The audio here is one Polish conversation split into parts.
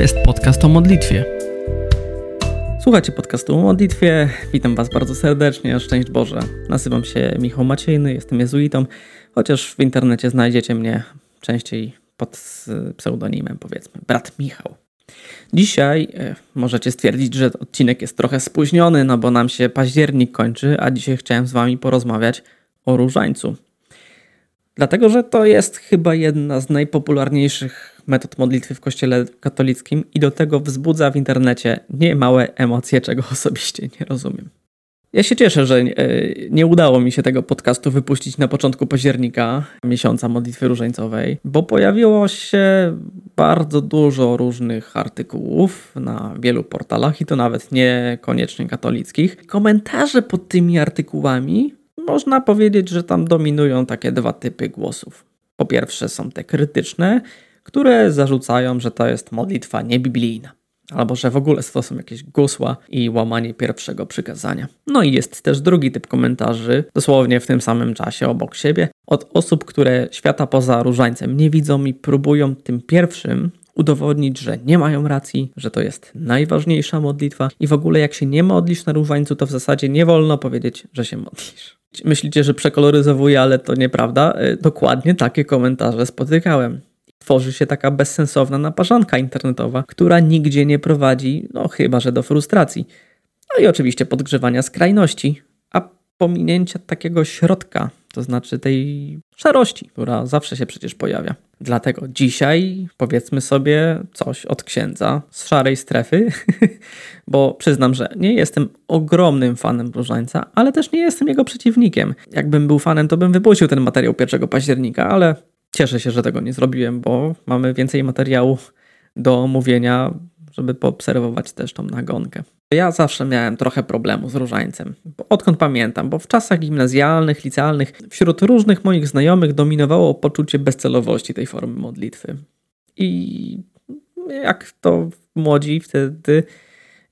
jest podcast o modlitwie. Słuchajcie podcastu o modlitwie. Witam Was bardzo serdecznie. Szczęść Boże. Nazywam się Michał Maciejny, jestem jezuitą, chociaż w internecie znajdziecie mnie częściej pod pseudonimem, powiedzmy, brat Michał. Dzisiaj e, możecie stwierdzić, że odcinek jest trochę spóźniony, no bo nam się październik kończy, a dzisiaj chciałem z Wami porozmawiać o różańcu. Dlatego, że to jest chyba jedna z najpopularniejszych metod modlitwy w Kościele katolickim i do tego wzbudza w internecie niemałe emocje, czego osobiście nie rozumiem. Ja się cieszę, że e, nie udało mi się tego podcastu wypuścić na początku października, miesiąca modlitwy różańcowej, bo pojawiło się bardzo dużo różnych artykułów na wielu portalach i to nawet niekoniecznie katolickich. Komentarze pod tymi artykułami można powiedzieć, że tam dominują takie dwa typy głosów. Po pierwsze są te krytyczne, które zarzucają, że to jest modlitwa niebiblijna, albo że w ogóle to są jakieś gusła i łamanie pierwszego przykazania. No i jest też drugi typ komentarzy, dosłownie w tym samym czasie obok siebie, od osób, które świata poza różańcem nie widzą i próbują tym pierwszym udowodnić, że nie mają racji, że to jest najważniejsza modlitwa i w ogóle jak się nie modlisz na różańcu, to w zasadzie nie wolno powiedzieć, że się modlisz. Myślicie, że przekoloryzowuję, ale to nieprawda. E, dokładnie takie komentarze spotykałem. Tworzy się taka bezsensowna naparzanka internetowa, która nigdzie nie prowadzi, no chyba że do frustracji. No i oczywiście podgrzewania skrajności, a pominięcia takiego środka, to znaczy tej szarości, która zawsze się przecież pojawia. Dlatego dzisiaj powiedzmy sobie coś od księdza z szarej strefy, bo przyznam, że nie jestem ogromnym fanem Różańca, ale też nie jestem jego przeciwnikiem. Jakbym był fanem, to bym wypuścił ten materiał 1 października, ale cieszę się, że tego nie zrobiłem, bo mamy więcej materiału do omówienia żeby poobserwować też tą nagonkę. Ja zawsze miałem trochę problemu z różańcem, odkąd pamiętam, bo w czasach gimnazjalnych, licealnych, wśród różnych moich znajomych dominowało poczucie bezcelowości tej formy modlitwy. I jak to młodzi wtedy,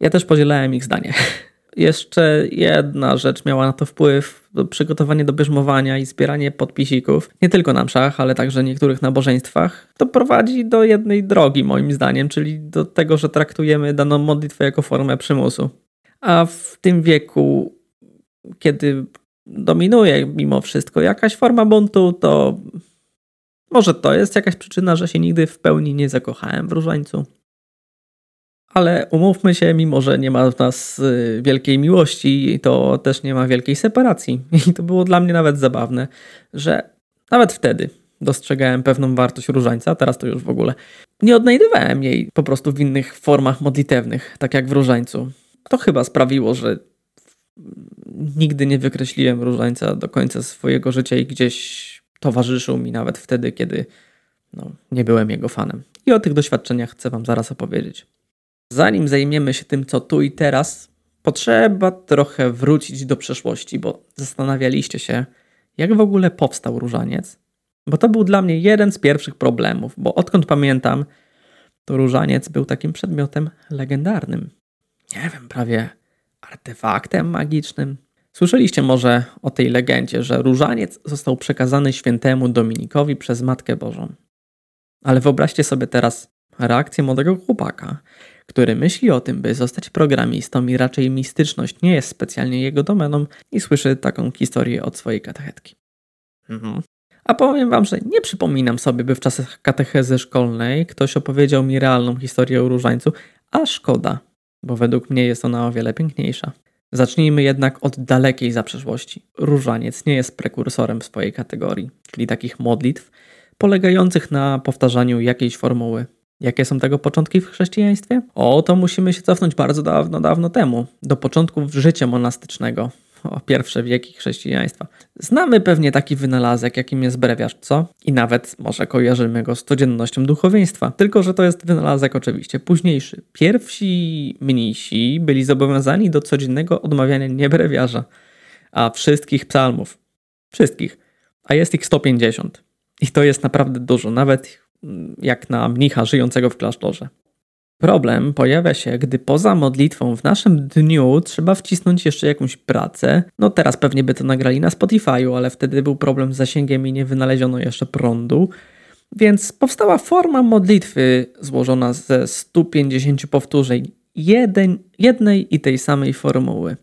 ja też podzielałem ich zdanie. Jeszcze jedna rzecz miała na to wpływ, przygotowanie do bierzmowania i zbieranie podpisików, nie tylko na mszach, ale także niektórych nabożeństwach, to prowadzi do jednej drogi moim zdaniem, czyli do tego, że traktujemy daną modlitwę jako formę przymusu. A w tym wieku, kiedy dominuje mimo wszystko jakaś forma buntu, to może to jest jakaś przyczyna, że się nigdy w pełni nie zakochałem w różańcu. Ale umówmy się, mimo że nie ma w nas y, wielkiej miłości, to też nie ma wielkiej separacji. I to było dla mnie nawet zabawne, że nawet wtedy dostrzegałem pewną wartość różańca, teraz to już w ogóle nie odnajdywałem jej po prostu w innych formach modlitewnych, tak jak w różańcu. To chyba sprawiło, że nigdy nie wykreśliłem różańca do końca swojego życia i gdzieś towarzyszył mi nawet wtedy, kiedy no, nie byłem jego fanem. I o tych doświadczeniach chcę Wam zaraz opowiedzieć. Zanim zajmiemy się tym, co tu i teraz, potrzeba trochę wrócić do przeszłości, bo zastanawialiście się, jak w ogóle powstał różaniec. Bo to był dla mnie jeden z pierwszych problemów, bo odkąd pamiętam, to różaniec był takim przedmiotem legendarnym. Nie wiem, prawie artefaktem magicznym. Słyszeliście może o tej legendzie, że różaniec został przekazany świętemu Dominikowi przez Matkę Bożą. Ale wyobraźcie sobie teraz reakcję młodego chłopaka, który myśli o tym, by zostać programistą i raczej mistyczność nie jest specjalnie jego domeną i słyszy taką historię od swojej katechetki. Mhm. A powiem wam, że nie przypominam sobie, by w czasach katechezy szkolnej ktoś opowiedział mi realną historię o różańcu, a szkoda, bo według mnie jest ona o wiele piękniejsza. Zacznijmy jednak od dalekiej zaprzeszłości. Różaniec nie jest prekursorem swojej kategorii, czyli takich modlitw polegających na powtarzaniu jakiejś formuły. Jakie są tego początki w chrześcijaństwie? O, to musimy się cofnąć bardzo dawno, dawno temu, do początków życia monastycznego, o pierwsze wieki chrześcijaństwa. Znamy pewnie taki wynalazek, jakim jest brewiarz, co? I nawet może kojarzymy go z codziennością duchowieństwa. Tylko, że to jest wynalazek oczywiście późniejszy. Pierwsi mnisi byli zobowiązani do codziennego odmawiania nie brewiarza, a wszystkich psalmów. Wszystkich. A jest ich 150. I to jest naprawdę dużo. Nawet jak na mnicha żyjącego w klasztorze. Problem pojawia się, gdy poza modlitwą w naszym dniu trzeba wcisnąć jeszcze jakąś pracę. No teraz pewnie by to nagrali na Spotify'u, ale wtedy był problem z zasięgiem i nie wynaleziono jeszcze prądu. Więc powstała forma modlitwy złożona ze 150 powtórzeń jeden, jednej i tej samej formuły.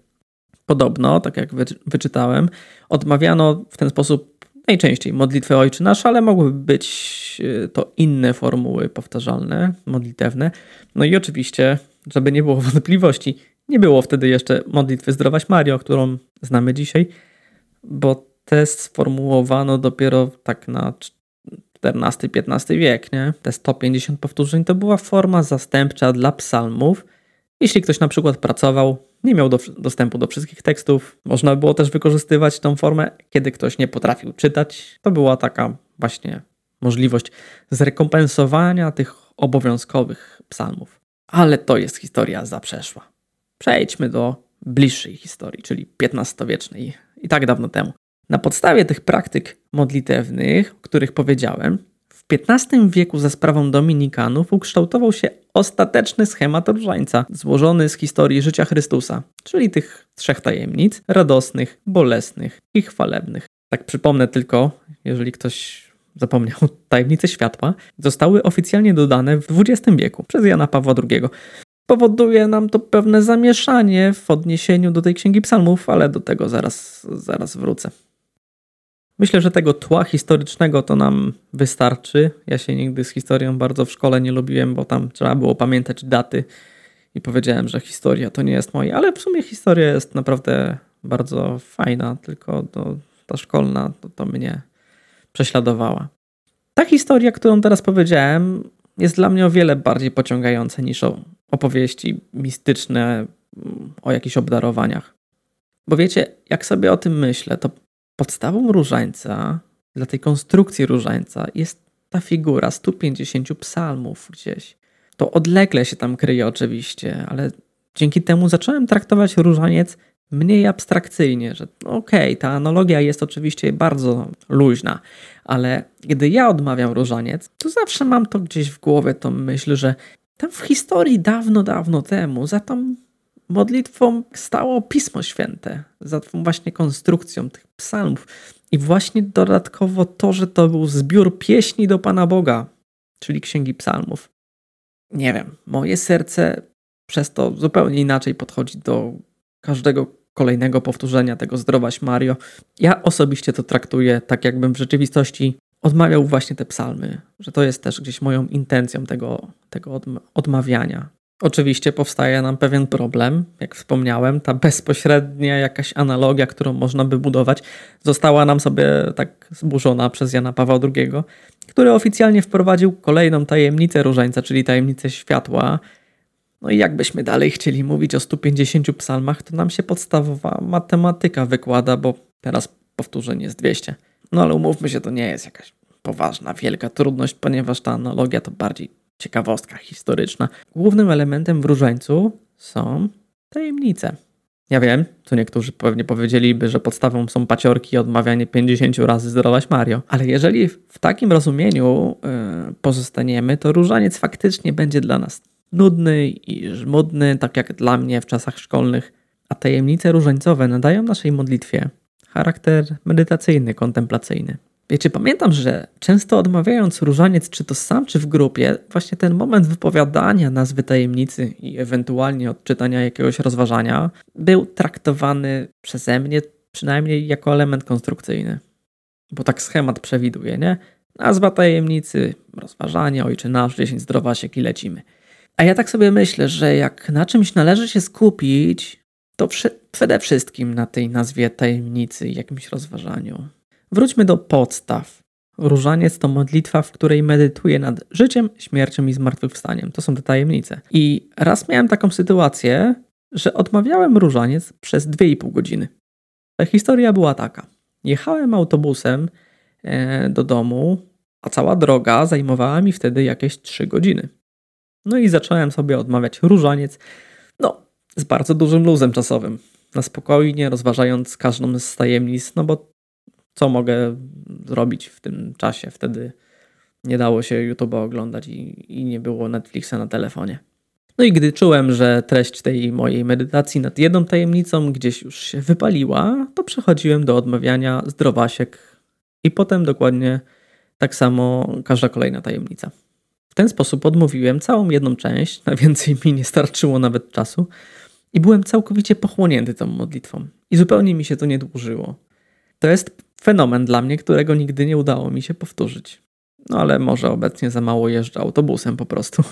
Podobno, tak jak wyczytałem, odmawiano w ten sposób najczęściej modlitwę Ojczy Nasz, ale mogłyby być e, to inne formuły powtarzalne, modlitewne. No i oczywiście, żeby nie było wątpliwości, nie było wtedy jeszcze modlitwy Zdrowaś Mario, którą znamy dzisiaj, bo te sformułowano dopiero tak na XIV-XV wiek, nie? Te 150 powtórzeń to była forma zastępcza dla psalmów. Jeśli ktoś na przykład pracował, nie miał do, dostępu do wszystkich tekstów, można było też wykorzystywać tą formę, kiedy ktoś nie potrafił czytać. To była taka właśnie możliwość zrekompensowania tych obowiązkowych psalmów. Ale to jest historia zaprzeszła. Przejdźmy do bliższej historii, czyli XV-wiecznej i tak dawno temu. Na podstawie tych praktyk modlitewnych, o których powiedziałem, w XV wieku za sprawą Dominikanów ukształtował się ostateczny schemat różańca, złożony z historii życia Chrystusa, czyli tych trzech tajemnic radosnych, bolesnych i chwalebnych. Tak przypomnę tylko, jeżeli ktoś zapomniał, tajemnice światła zostały oficjalnie dodane w XX wieku przez Jana Pawła II. Powoduje nam to pewne zamieszanie w odniesieniu do tej księgi psalmów, ale do tego zaraz, zaraz wrócę. Myślę, że tego tła historycznego to nam wystarczy. Ja się nigdy z historią bardzo w szkole nie lubiłem, bo tam trzeba było pamiętać daty i powiedziałem, że historia to nie jest moje, ale w sumie historia jest naprawdę bardzo fajna, tylko to, ta szkolna to, to mnie prześladowała. Ta historia, którą teraz powiedziałem, jest dla mnie o wiele bardziej pociągająca niż opowieści mistyczne o jakichś obdarowaniach. Bo wiecie, jak sobie o tym myślę, to Podstawą różańca, dla tej konstrukcji różańca jest ta figura 150 psalmów gdzieś. To odlegle się tam kryje oczywiście, ale dzięki temu zacząłem traktować różaniec mniej abstrakcyjnie, że no okej, okay, ta analogia jest oczywiście bardzo luźna, ale gdy ja odmawiam różaniec, to zawsze mam to gdzieś w głowie, tą myśl, że tam w historii dawno, dawno temu, za tą modlitwą stało Pismo Święte, za tą właśnie konstrukcją tych psalmów. I właśnie dodatkowo to, że to był zbiór pieśni do Pana Boga, czyli Księgi Psalmów. Nie wiem, moje serce przez to zupełnie inaczej podchodzi do każdego kolejnego powtórzenia tego zdrowaś Mario. Ja osobiście to traktuję tak, jakbym w rzeczywistości odmawiał właśnie te psalmy, że to jest też gdzieś moją intencją tego, tego odmawiania. Oczywiście powstaje nam pewien problem, jak wspomniałem, ta bezpośrednia jakaś analogia, którą można by budować, została nam sobie tak zburzona przez Jana Pawła II, który oficjalnie wprowadził kolejną tajemnicę różańca, czyli tajemnicę światła. No i jakbyśmy dalej chcieli mówić o 150 psalmach, to nam się podstawowa matematyka wykłada, bo teraz powtórzenie jest 200. No ale umówmy się, to nie jest jakaś poważna, wielka trudność, ponieważ ta analogia to bardziej ciekawostka historyczna. Głównym elementem w różańcu są tajemnice. Ja wiem, co niektórzy pewnie powiedzieliby, że podstawą są paciorki i odmawianie 50 razy zdrowaś Mario. Ale jeżeli w takim rozumieniu yy, pozostaniemy, to różaniec faktycznie będzie dla nas nudny i żmudny, tak jak dla mnie w czasach szkolnych. A tajemnice różańcowe nadają naszej modlitwie charakter medytacyjny, kontemplacyjny. Wiecie, pamiętam, że często odmawiając różaniec, czy to sam, czy w grupie, właśnie ten moment wypowiadania nazwy tajemnicy i ewentualnie odczytania jakiegoś rozważania był traktowany przeze mnie przynajmniej jako element konstrukcyjny. Bo tak schemat przewiduje, nie? Nazwa tajemnicy, rozważanie, ojcze nasz, 10 zdrowasiek i lecimy. A ja tak sobie myślę, że jak na czymś należy się skupić, to przede wszystkim na tej nazwie tajemnicy i jakimś rozważaniu. Wróćmy do podstaw. Różaniec to modlitwa, w której medytuję nad życiem, śmiercią i zmartwychwstaniem. To są te tajemnice. I raz miałem taką sytuację, że odmawiałem różaniec przez 2,5 godziny. Ta historia była taka. Jechałem autobusem e, do domu, a cała droga zajmowała mi wtedy jakieś 3 godziny. No i zacząłem sobie odmawiać różaniec, no, z bardzo dużym luzem czasowym. Na spokojnie, rozważając każdą z tajemnic, no bo co mogę zrobić w tym czasie. Wtedy nie dało się YouTube'a oglądać i, i nie było Netflixa na telefonie. No i gdy czułem, że treść tej mojej medytacji nad jedną tajemnicą gdzieś już się wypaliła, to przechodziłem do odmawiania zdrowasiek i potem dokładnie Tak samo każda kolejna tajemnica. W ten sposób odmówiłem całą jedną część, na więcej mi nie starczyło nawet czasu i byłem całkowicie pochłonięty tą modlitwą. I zupełnie mi się to nie dłużyło. To jest fenomen dla mnie, którego nigdy nie udało mi się powtórzyć. No ale może obecnie za mało jeżdżę autobusem po prostu.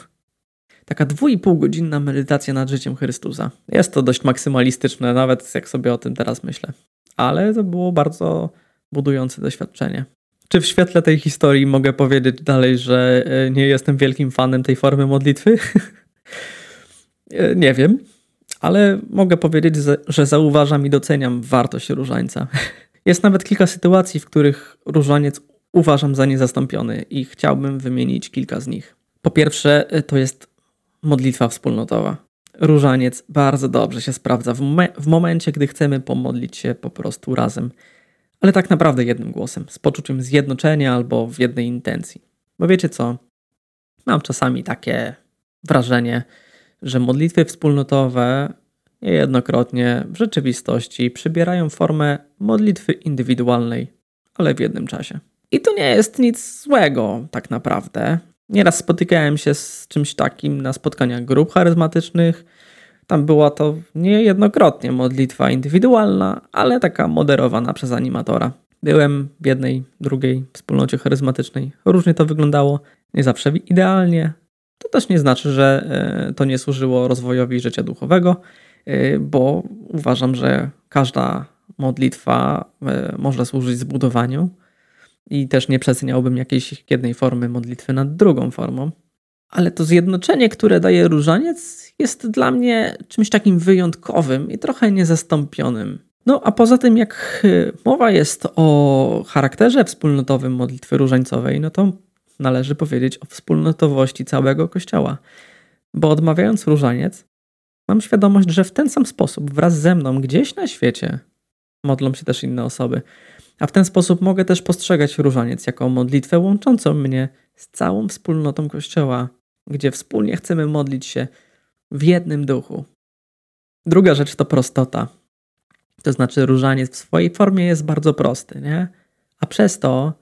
Taka dwóch godzinna medytacja nad życiem Chrystusa. Jest to dość maksymalistyczne, nawet jak sobie o tym teraz myślę. Ale to było bardzo budujące doświadczenie. Czy w świetle tej historii mogę powiedzieć dalej, że e, nie jestem wielkim fanem tej formy modlitwy? E, nie wiem, ale mogę powiedzieć, że zauważam i doceniam wartość różańca. Jest nawet kilka sytuacji, w których różaniec uważam za niezastąpiony i chciałbym wymienić kilka z nich. Po pierwsze, e, to jest modlitwa wspólnotowa. Różaniec bardzo dobrze się sprawdza w, w momencie, gdy chcemy pomodlić się po prostu razem ale tak naprawdę jednym głosem, z poczuciem zjednoczenia albo w jednej intencji. Bo wiecie co? Mam czasami takie wrażenie, że modlitwy wspólnotowe niejednokrotnie w rzeczywistości przybierają formę modlitwy indywidualnej, ale w jednym czasie. I to nie jest nic złego, tak naprawdę. Nieraz spotykałem się z czymś takim na spotkaniach grup charyzmatycznych, tam była to niejednokrotnie modlitwa indywidualna, ale taka moderowana przez animatora. Byłem w jednej, drugiej wspólnocie charyzmatycznej. Różnie to wyglądało, nie zawsze idealnie. To też nie znaczy, że e, to nie służyło rozwojowi życia duchowego, bo uważam, że każda modlitwa e, może służyć zbudowaniu i też nie przeceniałbym jakiejś jednej formy modlitwy nad drugą formą. Ale to zjednoczenie, które daje różaniec, jest dla mnie czymś takim wyjątkowym i trochę niezastąpionym. No a poza tym, jak y, mowa jest o charakterze wspólnotowym modlitwy różańcowej, no to należy powiedzieć o wspólnotowości całego Kościoła. Bo odmawiając różaniec, mam świadomość, że w ten sam sposób wraz ze mną gdzieś na świecie modlą się też inne osoby. A w ten sposób mogę też postrzegać różaniec jako modlitwę łączącą mnie z całą wspólnotą Kościoła, gdzie wspólnie chcemy modlić się w jednym duchu. Druga rzecz to prostota. To znaczy, różaniec w swojej formie jest bardzo prosty, nie? A przez to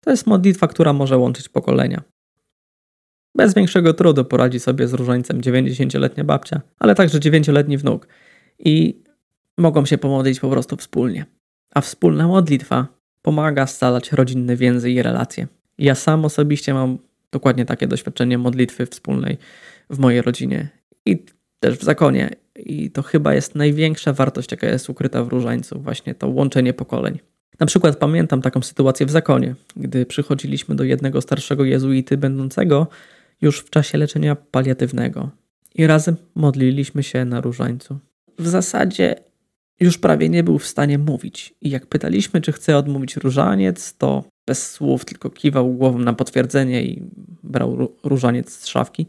to jest modlitwa, która może łączyć pokolenia. Bez większego trudu poradzi sobie z różańcem 90-letnia babcia, ale także 9-letni wnuk. I mogą się pomodlić po prostu wspólnie. A wspólna modlitwa pomaga scalać rodzinne więzy i relacje. Ja sam osobiście mam dokładnie takie doświadczenie modlitwy wspólnej w mojej rodzinie i też w zakonie. I to chyba jest największa wartość, jaka jest ukryta w różańcu, właśnie to łączenie pokoleń. Na przykład pamiętam taką sytuację w zakonie, gdy przychodziliśmy do jednego starszego jezuity, będącego już w czasie leczenia paliatywnego. I razem modliliśmy się na różańcu. W zasadzie już prawie nie był w stanie mówić. I jak pytaliśmy, czy chce odmówić różaniec, to bez słów tylko kiwał głową na potwierdzenie i brał różaniec z szafki.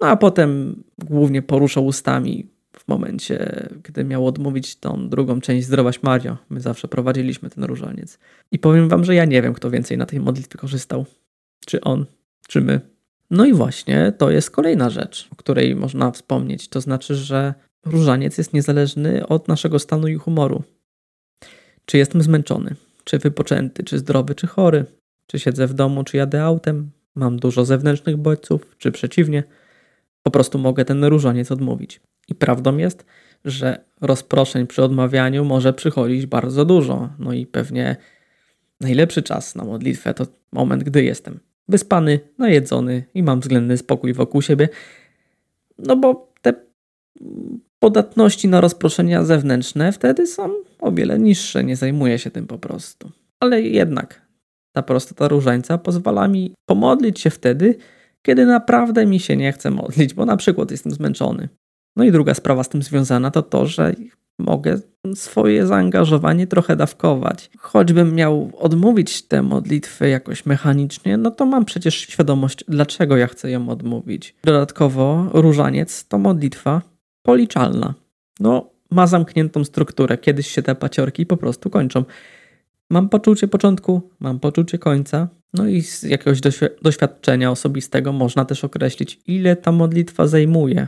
No a potem głównie poruszał ustami w momencie, gdy miał odmówić tą drugą część Zdrowaś Mario. My zawsze prowadziliśmy ten różaniec. I powiem wam, że ja nie wiem, kto więcej na tej modlitwie korzystał. Czy on, czy my. No i właśnie to jest kolejna rzecz, o której można wspomnieć. To znaczy, że różaniec jest niezależny od naszego stanu i humoru. Czy jestem zmęczony, czy wypoczęty, czy zdrowy, czy chory, czy siedzę w domu, czy jadę autem, mam dużo zewnętrznych bodźców, czy przeciwnie – po prostu mogę ten różaniec odmówić. I prawdą jest, że rozproszeń przy odmawianiu może przychodzić bardzo dużo. No i pewnie najlepszy czas na modlitwę to moment, gdy jestem wyspany, najedzony i mam względny spokój wokół siebie. No bo te podatności na rozproszenia zewnętrzne wtedy są o wiele niższe, nie zajmuję się tym po prostu. Ale jednak ta prostota różańca pozwala mi pomodlić się wtedy, kiedy naprawdę mi się nie chce modlić, bo na przykład jestem zmęczony. No i druga sprawa z tym związana to to, że mogę swoje zaangażowanie trochę dawkować. Choćbym miał odmówić tę modlitwę jakoś mechanicznie, no to mam przecież świadomość, dlaczego ja chcę ją odmówić. Dodatkowo różaniec to modlitwa policzalna. No, ma zamkniętą strukturę. Kiedyś się te paciorki po prostu kończą. Mam poczucie początku, mam poczucie końca, no i z jakiegoś doświadczenia osobistego można też określić, ile ta modlitwa zajmuje.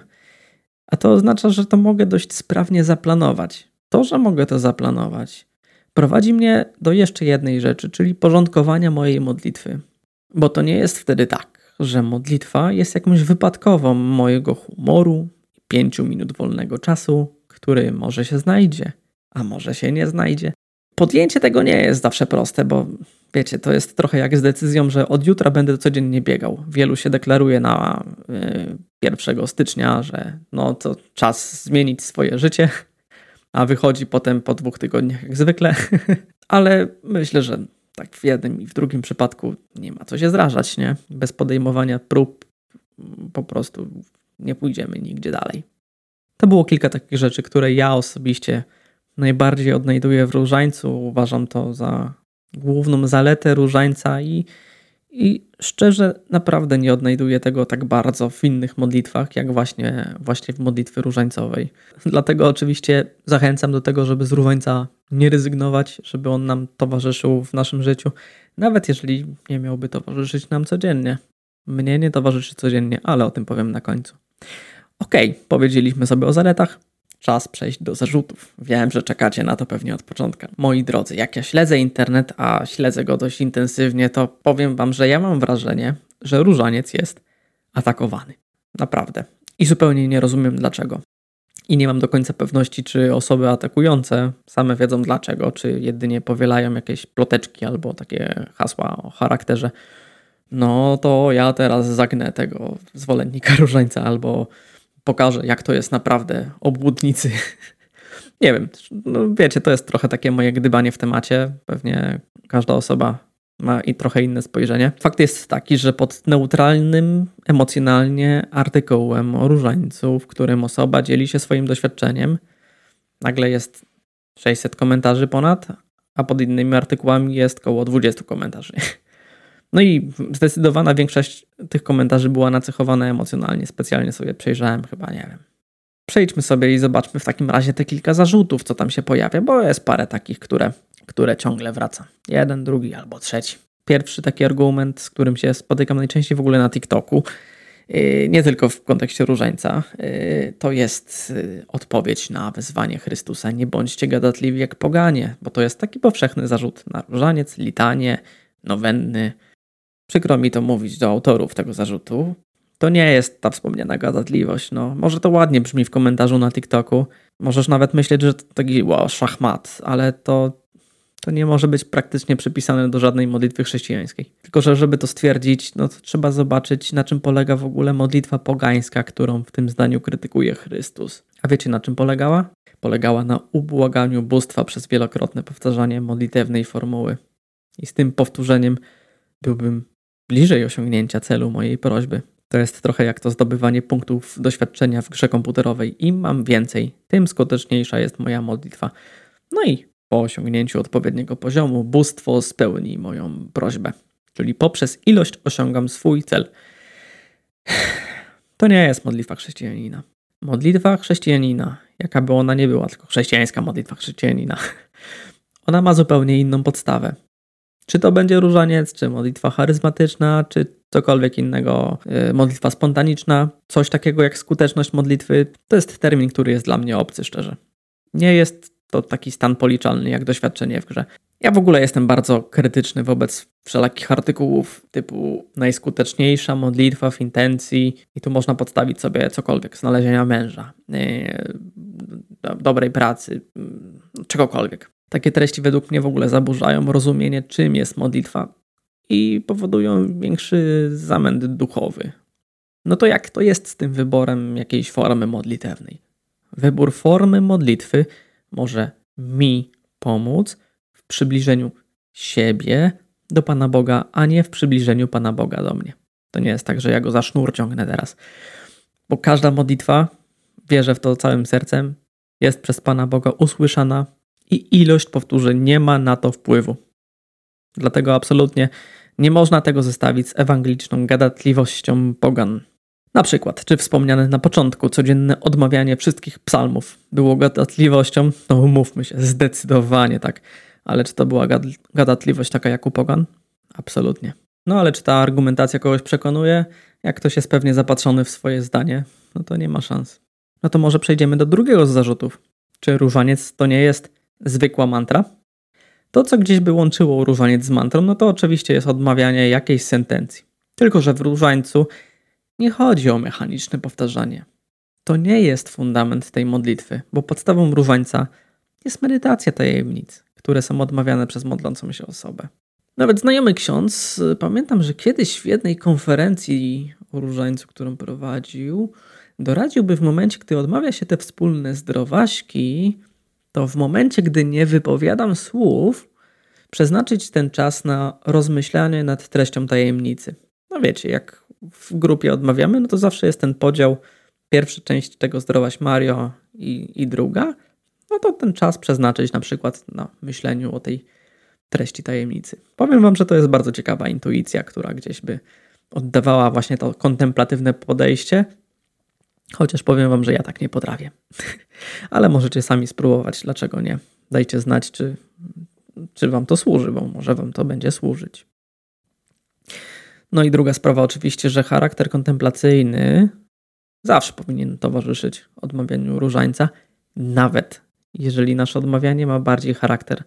A to oznacza, że to mogę dość sprawnie zaplanować. To, że mogę to zaplanować, prowadzi mnie do jeszcze jednej rzeczy, czyli porządkowania mojej modlitwy. Bo to nie jest wtedy tak, że modlitwa jest jakąś wypadkową mojego humoru, pięciu minut wolnego czasu, który może się znajdzie, a może się nie znajdzie. Podjęcie tego nie jest zawsze proste, bo wiecie, to jest trochę jak z decyzją, że od jutra będę codziennie biegał. Wielu się deklaruje na y, 1 stycznia, że no to czas zmienić swoje życie, a wychodzi potem po dwóch tygodniach jak zwykle. Ale myślę, że tak w jednym i w drugim przypadku nie ma co się zrażać, nie? Bez podejmowania prób po prostu nie pójdziemy nigdzie dalej. To było kilka takich rzeczy, które ja osobiście najbardziej odnajduję w różańcu. Uważam to za główną zaletę różańca i, i szczerze naprawdę nie odnajduję tego tak bardzo w innych modlitwach, jak właśnie, właśnie w modlitwie różańcowej. Dlatego oczywiście zachęcam do tego, żeby z różańca nie rezygnować, żeby on nam towarzyszył w naszym życiu, nawet jeżeli nie miałby towarzyszyć nam codziennie. Mnie nie towarzyszy codziennie, ale o tym powiem na końcu. Ok, powiedzieliśmy sobie o zaletach. Czas przejść do zarzutów. Wiem, że czekacie na to pewnie od początku. Moi drodzy, jak ja śledzę internet, a śledzę go dość intensywnie, to powiem wam, że ja mam wrażenie, że różaniec jest atakowany. Naprawdę. I zupełnie nie rozumiem dlaczego. I nie mam do końca pewności, czy osoby atakujące same wiedzą dlaczego, czy jedynie powielają jakieś ploteczki albo takie hasła o charakterze. No to ja teraz zagnę tego zwolennika różańca albo pokażę, jak to jest naprawdę obłudnicy. Nie wiem, no wiecie, to jest trochę takie moje gdybanie w temacie. Pewnie każda osoba ma i trochę inne spojrzenie. Fakt jest taki, że pod neutralnym emocjonalnie artykułem o różańcu, w którym osoba dzieli się swoim doświadczeniem, nagle jest 600 komentarzy ponad, a pod innymi artykułami jest około 20 komentarzy. No i zdecydowana większość tych komentarzy była nacechowana emocjonalnie. Specjalnie sobie przejrzałem, chyba nie wiem. Przejdźmy sobie i zobaczmy w takim razie te kilka zarzutów, co tam się pojawia, bo jest parę takich, które, które ciągle wraca. Jeden, drugi albo trzeci. Pierwszy taki argument, z którym się spotykam najczęściej w ogóle na TikToku, yy, nie tylko w kontekście różańca, yy, to jest yy, odpowiedź na wezwanie Chrystusa. Nie bądźcie gadatliwi jak poganie, bo to jest taki powszechny zarzut na różaniec, litanie, nowenny, Przykro mi to mówić do autorów tego zarzutu. To nie jest ta wspomniana gadatliwość. No, może to ładnie brzmi w komentarzu na TikToku. Możesz nawet myśleć, że to taki wow, szachmat, ale to, to nie może być praktycznie przypisane do żadnej modlitwy chrześcijańskiej. Tylko, że żeby to stwierdzić, no to trzeba zobaczyć, na czym polega w ogóle modlitwa pogańska, którą w tym zdaniu krytykuje Chrystus. A wiecie, na czym polegała? Polegała na ubłaganiu bóstwa przez wielokrotne powtarzanie modlitewnej formuły. I z tym powtórzeniem byłbym bliżej osiągnięcia celu mojej prośby. To jest trochę jak to zdobywanie punktów doświadczenia w grze komputerowej. Im mam więcej, tym skuteczniejsza jest moja modlitwa. No i po osiągnięciu odpowiedniego poziomu, bóstwo spełni moją prośbę. Czyli poprzez ilość osiągam swój cel. To nie jest modlitwa chrześcijanina. Modlitwa chrześcijanina, jaka by ona nie była, tylko chrześcijańska modlitwa chrześcijanina, ona ma zupełnie inną podstawę. Czy to będzie różaniec, czy modlitwa charyzmatyczna, czy cokolwiek innego, y, modlitwa spontaniczna, coś takiego jak skuteczność modlitwy, to jest termin, który jest dla mnie obcy, szczerze. Nie jest to taki stan policzalny jak doświadczenie w grze. Ja w ogóle jestem bardzo krytyczny wobec wszelakich artykułów typu najskuteczniejsza modlitwa w intencji i tu można podstawić sobie cokolwiek, znalezienia męża, yy, dobrej pracy, yy, czegokolwiek. Takie treści według mnie w ogóle zaburzają rozumienie, czym jest modlitwa i powodują większy zamęt duchowy. No to jak to jest z tym wyborem jakiejś formy modlitewnej? Wybór formy modlitwy może mi pomóc w przybliżeniu siebie do Pana Boga, a nie w przybliżeniu Pana Boga do mnie. To nie jest tak, że ja go za sznur ciągnę teraz. Bo każda modlitwa, wierzę w to całym sercem, jest przez Pana Boga usłyszana i ilość powtórzeń nie ma na to wpływu. Dlatego absolutnie nie można tego zestawić z ewangeliczną gadatliwością pogan. Na przykład, czy wspomniane na początku codzienne odmawianie wszystkich psalmów było gadatliwością? No umówmy się, zdecydowanie tak. Ale czy to była gadatliwość taka jak u pogan? Absolutnie. No ale czy ta argumentacja kogoś przekonuje? Jak ktoś jest pewnie zapatrzony w swoje zdanie, no to nie ma szans. No to może przejdziemy do drugiego z zarzutów. Czy różaniec to nie jest zwykła mantra? To, co gdzieś by łączyło różaniec z mantrą, no to oczywiście jest odmawianie jakiejś sentencji. Tylko, że w różańcu nie chodzi o mechaniczne powtarzanie. To nie jest fundament tej modlitwy, bo podstawą różańca jest medytacja tajemnic, które są odmawiane przez modlącą się osobę. Nawet znajomy ksiądz, pamiętam, że kiedyś w jednej konferencji o różańcu, którą prowadził, doradziłby w momencie, gdy odmawia się te wspólne zdrowaśki, to w momencie, gdy nie wypowiadam słów, przeznaczyć ten czas na rozmyślanie nad treścią tajemnicy. No wiecie, jak w grupie odmawiamy, no to zawsze jest ten podział. Pierwsza część tego zdrowaś Mario i, i druga, no to ten czas przeznaczyć na przykład na myśleniu o tej treści tajemnicy. Powiem Wam, że to jest bardzo ciekawa intuicja, która gdzieś by oddawała właśnie to kontemplatywne podejście, chociaż powiem Wam, że ja tak nie potrafię. Ale możecie sami spróbować, dlaczego nie. Dajcie znać, czy, czy Wam to służy, bo może Wam to będzie służyć. No i druga sprawa, oczywiście, że charakter kontemplacyjny zawsze powinien towarzyszyć odmawianiu różańca, nawet jeżeli nasze odmawianie ma bardziej charakter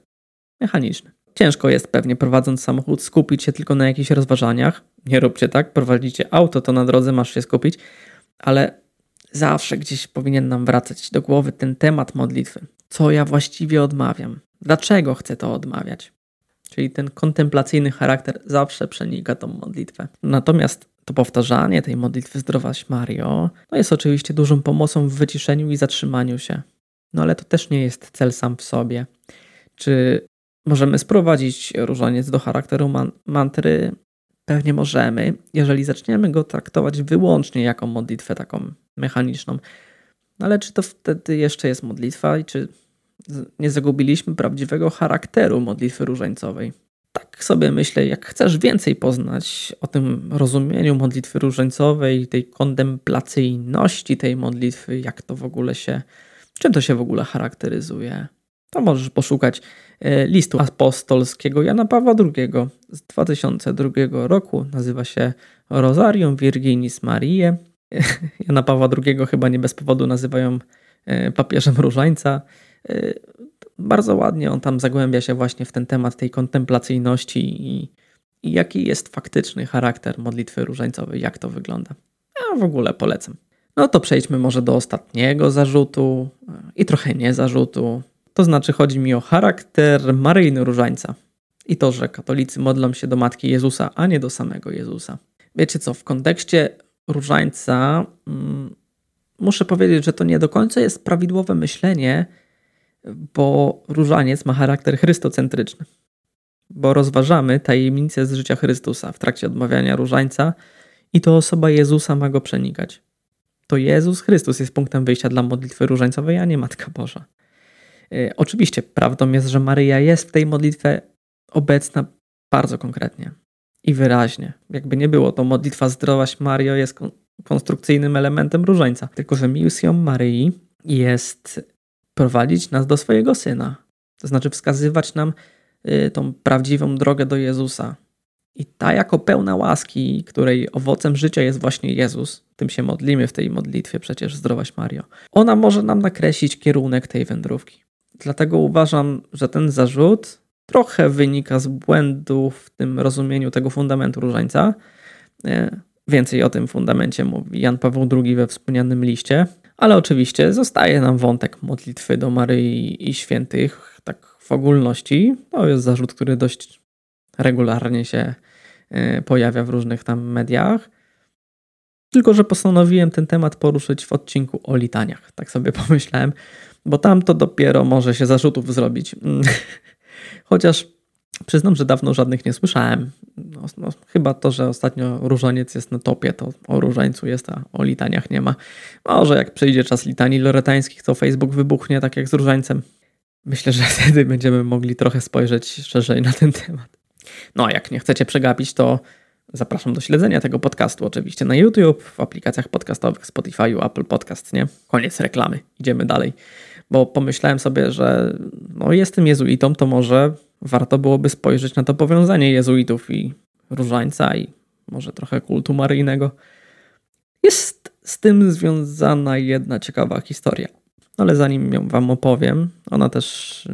mechaniczny. Ciężko jest pewnie prowadząc samochód skupić się tylko na jakichś rozważaniach. Nie róbcie tak, prowadzicie auto, to na drodze masz się skupić, ale zawsze gdzieś powinien nam wracać do głowy ten temat modlitwy. Co ja właściwie odmawiam? Dlaczego chcę to odmawiać? Czyli ten kontemplacyjny charakter zawsze przenika tą modlitwę. Natomiast to powtarzanie tej modlitwy Zdrowaś Mario no jest oczywiście dużą pomocą w wyciszeniu i zatrzymaniu się. No ale to też nie jest cel sam w sobie. Czy możemy sprowadzić różaniec do charakteru man mantry? Pewnie możemy, jeżeli zaczniemy go traktować wyłącznie jako modlitwę taką mechaniczną. No ale czy to wtedy jeszcze jest modlitwa i czy nie zagubiliśmy prawdziwego charakteru modlitwy różańcowej? Tak sobie myślę, jak chcesz więcej poznać o tym rozumieniu modlitwy różańcowej, tej kontemplacyjności tej modlitwy, jak to w ogóle się Czym to się w ogóle charakteryzuje? To możesz poszukać e, listu apostolskiego Jana Pawła II z 2002 roku. Nazywa się Rosarium Virginis Mariae. Jana Pawła II chyba nie bez powodu nazywają e, papieżem różańca. E, bardzo ładnie on tam zagłębia się właśnie w ten temat tej kontemplacyjności i, i jaki jest faktyczny charakter modlitwy różańcowej, jak to wygląda. Ja w ogóle polecam. No to przejdźmy może do ostatniego zarzutu i trochę nie zarzutu. To znaczy chodzi mi o charakter Maryjny Różańca i to, że katolicy modlą się do Matki Jezusa, a nie do samego Jezusa. Wiecie co, w kontekście Różańca mm, muszę powiedzieć, że to nie do końca jest prawidłowe myślenie, bo Różaniec ma charakter chrystocentryczny. Bo rozważamy tajemnicę z życia Chrystusa w trakcie odmawiania Różańca i to osoba Jezusa ma go przenikać to Jezus Chrystus jest punktem wyjścia dla modlitwy różańcowej, a nie Matka Boża. E, oczywiście prawdą jest, że Maryja jest w tej modlitwie obecna bardzo konkretnie i wyraźnie. Jakby nie było, to modlitwa Zdrowaś Mario jest konstrukcyjnym elementem różańca. Tylko, że misją Maryi jest prowadzić nas do swojego Syna. To znaczy wskazywać nam y, tą prawdziwą drogę do Jezusa, i ta jako pełna łaski, której owocem życia jest właśnie Jezus, tym się modlimy w tej modlitwie przecież Zdrowaś Mario, ona może nam nakreślić kierunek tej wędrówki. Dlatego uważam, że ten zarzut trochę wynika z błędu w tym rozumieniu tego fundamentu różańca. E, więcej o tym fundamencie mówi Jan Paweł II we wspomnianym liście, ale oczywiście zostaje nam wątek modlitwy do Maryi i świętych, tak w ogólności. To jest zarzut, który dość regularnie się e, pojawia w różnych tam mediach. Tylko, że postanowiłem ten temat poruszyć w odcinku o litaniach. Tak sobie pomyślałem, bo tam to dopiero może się zarzutów zrobić. Chociaż przyznam, że dawno żadnych nie słyszałem. No, no, chyba to, że ostatnio różaniec jest na topie, to o różańcu jest, a o litaniach nie ma. Może jak przyjdzie czas litanii loretańskich, to Facebook wybuchnie tak jak z różańcem. Myślę, że wtedy będziemy mogli trochę spojrzeć szerzej na ten temat. No a jak nie chcecie przegapić, to zapraszam do śledzenia tego podcastu oczywiście na YouTube, w aplikacjach podcastowych Spotify, Apple Podcast, nie? Koniec reklamy, idziemy dalej. Bo pomyślałem sobie, że no jestem jezuitą, to może warto byłoby spojrzeć na to powiązanie jezuitów i różańca i może trochę kultu maryjnego. Jest z tym związana jedna ciekawa historia. Ale zanim ją wam opowiem, ona też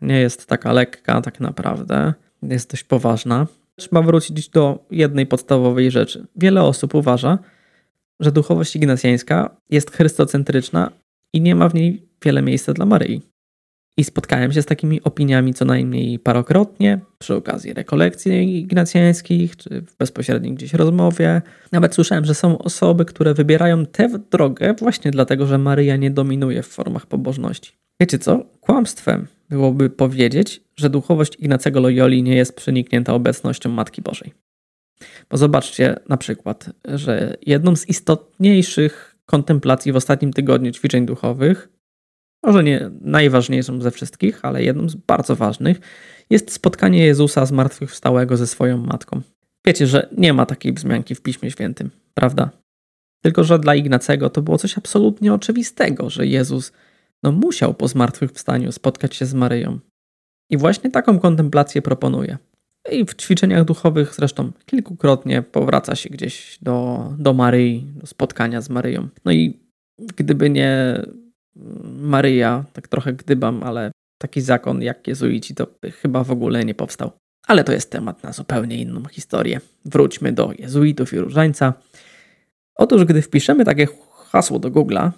nie jest taka lekka tak naprawdę, jest dość poważna. Trzeba wrócić do jednej podstawowej rzeczy. Wiele osób uważa, że duchowość ignacjańska jest chrystocentryczna i nie ma w niej wiele miejsca dla Maryi. I spotkałem się z takimi opiniami co najmniej parokrotnie, przy okazji rekolekcji ignacjańskich, czy w bezpośredniej gdzieś rozmowie. Nawet słyszałem, że są osoby, które wybierają tę drogę właśnie dlatego, że Maryja nie dominuje w formach pobożności. Wiecie co? Kłamstwem byłoby powiedzieć, że duchowość Ignacego Loyoli nie jest przeniknięta obecnością Matki Bożej. Bo zobaczcie na przykład, że jedną z istotniejszych kontemplacji w ostatnim tygodniu ćwiczeń duchowych może nie najważniejszą ze wszystkich, ale jedną z bardzo ważnych, jest spotkanie Jezusa zmartwychwstałego ze swoją matką. Wiecie, że nie ma takiej wzmianki w Piśmie Świętym, prawda? Tylko, że dla Ignacego to było coś absolutnie oczywistego, że Jezus no, musiał po zmartwychwstaniu spotkać się z Maryją. I właśnie taką kontemplację proponuje. I w ćwiczeniach duchowych zresztą kilkukrotnie powraca się gdzieś do, do Maryi, do spotkania z Maryją. No i gdyby nie Maryja, tak trochę gdybam, ale taki zakon jak jezuici to chyba w ogóle nie powstał. Ale to jest temat na zupełnie inną historię. Wróćmy do jezuitów i różańca. Otóż, gdy wpiszemy takie hasło do Google'a,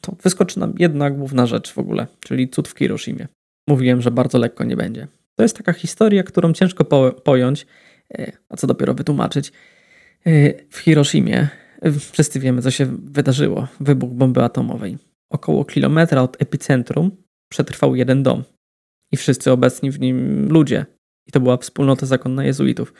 to wyskoczy nam jedna główna rzecz w ogóle, czyli cud w Hiroshimie. Mówiłem, że bardzo lekko nie będzie. To jest taka historia, którą ciężko po pojąć, e, a co dopiero wytłumaczyć. E, w Hiroshimie e, wszyscy wiemy, co się wydarzyło. Wybuch bomby atomowej. Około kilometra od epicentrum przetrwał jeden dom i wszyscy obecni w nim ludzie. I to była wspólnota zakonna jezuitów.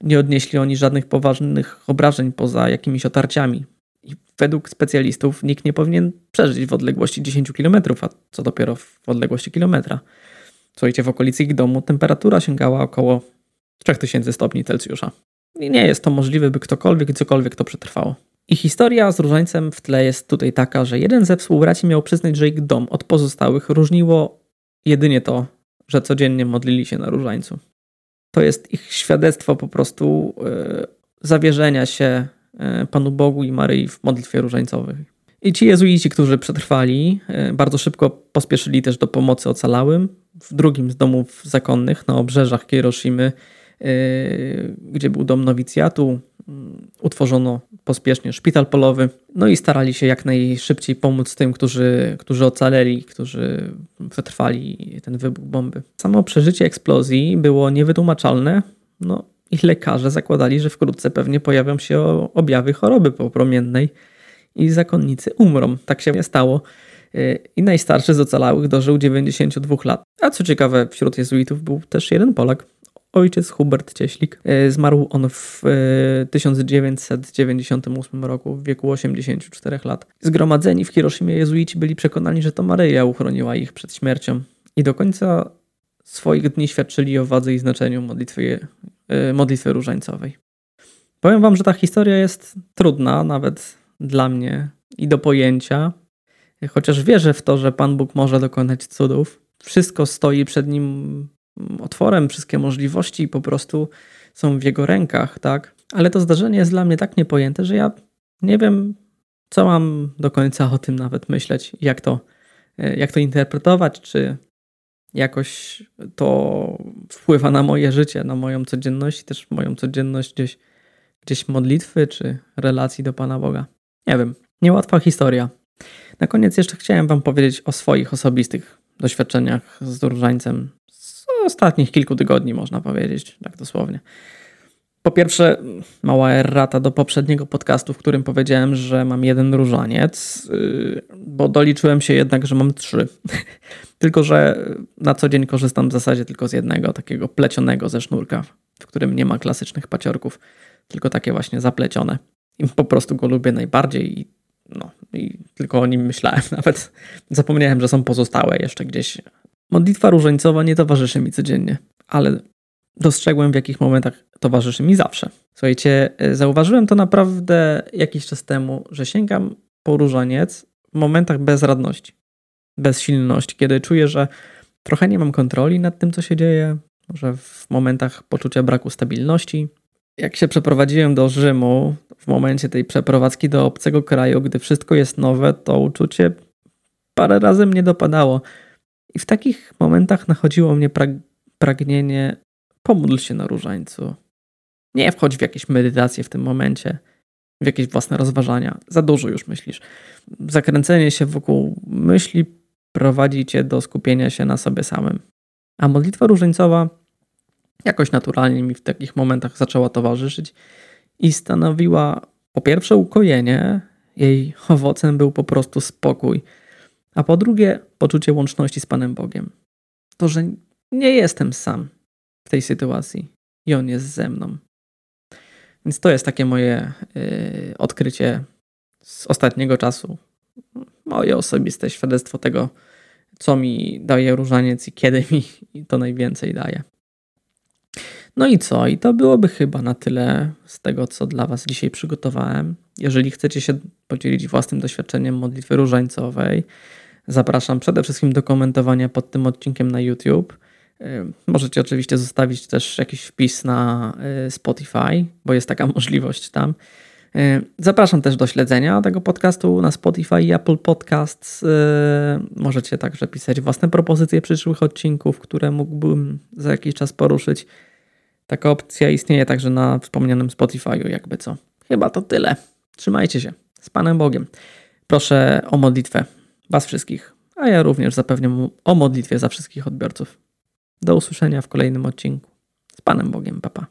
Nie odnieśli oni żadnych poważnych obrażeń poza jakimiś otarciami. I według specjalistów nikt nie powinien przeżyć w odległości 10 km, a co dopiero w odległości kilometra. Słuchajcie, w okolicy ich domu temperatura sięgała około 3000 stopni Celsjusza. I nie jest to możliwe, by ktokolwiek i cokolwiek to przetrwało. I historia z różańcem w tle jest tutaj taka, że jeden ze współbraci miał przyznać, że ich dom od pozostałych różniło jedynie to, że codziennie modlili się na różańcu. To jest ich świadectwo po prostu yy, zawierzenia się yy, Panu Bogu i Maryi w modlitwie różańcowej. I ci jezuici, którzy przetrwali, yy, bardzo szybko pospieszyli też do pomocy ocalałym. W drugim z domów zakonnych na obrzeżach Hiroshimy, gdzie był dom nowicjatu, Mm, utworzono pospiesznie szpital polowy, no i starali się jak najszybciej pomóc tym, którzy, którzy ocaleli, którzy przetrwali ten wybuch bomby. Samo przeżycie eksplozji było niewytłumaczalne, no i lekarze zakładali, że wkrótce pewnie pojawią się objawy choroby popromiennej i zakonnicy umrą. Tak się nie stało. I najstarszy z ocalałych dożył 92 lat. A co ciekawe, wśród jezuitów był też jeden Polak, ojciec Hubert Cieślik. E, zmarł on w 1998 e, roku w wieku 84 lat. Zgromadzeni w Hiroshimie jezuici byli przekonani, że to Maryja uchroniła ich przed śmiercią i do końca swoich dni świadczyli o wadze i znaczeniu modlitwy, e, modlitwy różańcowej. Powiem wam, że ta historia jest trudna nawet dla mnie i do pojęcia, chociaż wierzę w to, że Pan Bóg może dokonać cudów. Wszystko stoi przed nim otworem, wszystkie możliwości po prostu są w jego rękach, tak? Ale to zdarzenie jest dla mnie tak niepojęte, że ja nie wiem, co mam do końca o tym nawet myśleć, jak to, e, jak to interpretować, czy jakoś to wpływa na moje życie, na moją codzienność, też moją codzienność gdzieś, gdzieś modlitwy, czy relacji do Pana Boga. Nie wiem, niełatwa historia. Na koniec jeszcze chciałem Wam powiedzieć o swoich osobistych doświadczeniach z różańcem ostatnich kilku tygodni, można powiedzieć, tak dosłownie. Po pierwsze, mała errata do poprzedniego podcastu, w którym powiedziałem, że mam jeden różaniec, yy, bo doliczyłem się jednak, że mam trzy. tylko, że na co dzień korzystam w zasadzie tylko z jednego, takiego plecionego ze sznurka, w którym nie ma klasycznych paciorków, tylko takie właśnie zaplecione. I po prostu go lubię najbardziej i, no, i tylko o nim myślałem. Nawet zapomniałem, że są pozostałe jeszcze gdzieś Modlitwa różańcowa nie towarzyszy mi codziennie, ale dostrzegłem w jakich momentach towarzyszy mi zawsze. Słuchajcie, e, zauważyłem to naprawdę jakiś czas temu, że sięgam po różaniec w momentach bezradności, bezsilności, kiedy czuję, że trochę nie mam kontroli nad tym, co się dzieje, może w momentach poczucia braku stabilności. Jak się przeprowadziłem do Rzymu, w momencie tej przeprowadzki do obcego kraju, gdy wszystko jest nowe, to uczucie parę razy mnie dopadało I w takich momentach nachodziło mnie prag pragnienie pomódl się na różańcu. Nie wchodź w jakieś medytacje w tym momencie, w jakieś własne rozważania. Za dużo już myślisz. Zakręcenie się wokół myśli prowadzi cię do skupienia się na sobie samym. A modlitwa różańcowa jakoś naturalnie mi w takich momentach zaczęła towarzyszyć i stanowiła po pierwsze ukojenie, jej owocem był po prostu spokój, a po drugie poczucie łączności z Panem Bogiem. To, że nie jestem sam w tej sytuacji i On jest ze mną. Więc to jest takie moje yy, odkrycie z ostatniego czasu. Moje osobiste świadectwo tego, co mi daje różaniec i kiedy mi to najwięcej daje. No i co? I to byłoby chyba na tyle z tego, co dla Was dzisiaj przygotowałem. Jeżeli chcecie się podzielić własnym doświadczeniem modlitwy różańcowej, zapraszam przede wszystkim do komentowania pod tym odcinkiem na YouTube. Możecie oczywiście zostawić też jakiś wpis na y, Spotify, bo jest taka możliwość tam. Zapraszam też do śledzenia tego podcastu na Spotify i Apple Podcasts. Możecie także pisać własne propozycje przyszłych odcinków, które mógłbym za jakiś czas poruszyć. Taka opcja istnieje także na wspomnianym Spotify'u, jakby co. Chyba to tyle. Trzymajcie się. Z Panem Bogiem. Proszę o modlitwę Was wszystkich, a ja również zapewniam o modlitwie za wszystkich odbiorców. Do usłyszenia w kolejnym odcinku. Z Panem Bogiem, papa.